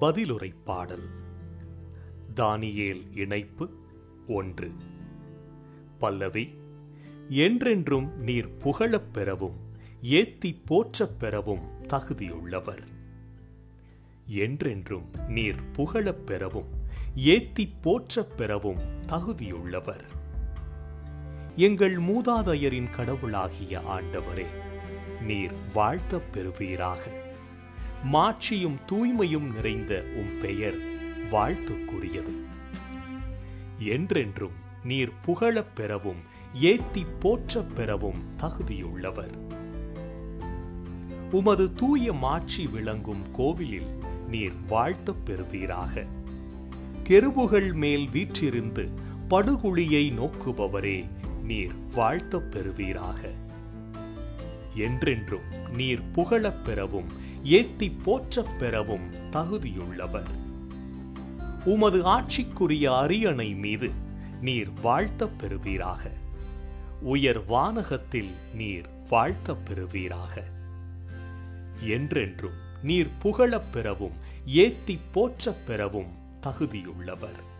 பதிலுரை பாடல். தானியேல் இணைப்பு ஒன்று. பல்லவி என்றென்றும் நீர் புகழப் பெறவும் ஏத்தி போற்றப் பெறவும் தகுதியுள்ளவர். என்றென்றும் நீர் புகழப் பெறவும் ஏத்தி போற்றப் பெறவும் தகுதியுள்ளவர். எங்கள் மூதாதையரின் கடவுளாகிய ஆண்டவரே நீர் வாழ்த்தப் பெறுவீராக. மாட்சியும் தூய்மையும் நிறைந்த உம் பெயர் வாழ்த்துக்குரியது. என்றென்றும் நீர் புகழப் பெறவும் ஏத்தி போற்றப் பெறவும் தகுதியுள்ளவர். உமது தூய மாட்சி விளங்கும் கோவிலில் நீர் வாழ்த்தப் பெறுவீராக. கெருபுகள் மேல் வீற்றிருந்து படுகுழியை நோக்குபவரே நீர் வாழ்த்தப் பெறுவீராக. என்றென்றும் நீர் புகழப் பெறவும் ஏத்தி போற்றப் பெறவும் தகுதியுள்ளவர். உமது ஆட்சிக்குரிய அரியணை மீது நீர் வாழ்த்தப் பெறுவீராக. உயர் வானகத்தில் நீர் வாழ்த்தப் பெறுவீராக. என்றென்றும் நீர் புகழப் பெறவும் ஏத்தி போற்றப் பெறவும் தகுதியுள்ளவர்.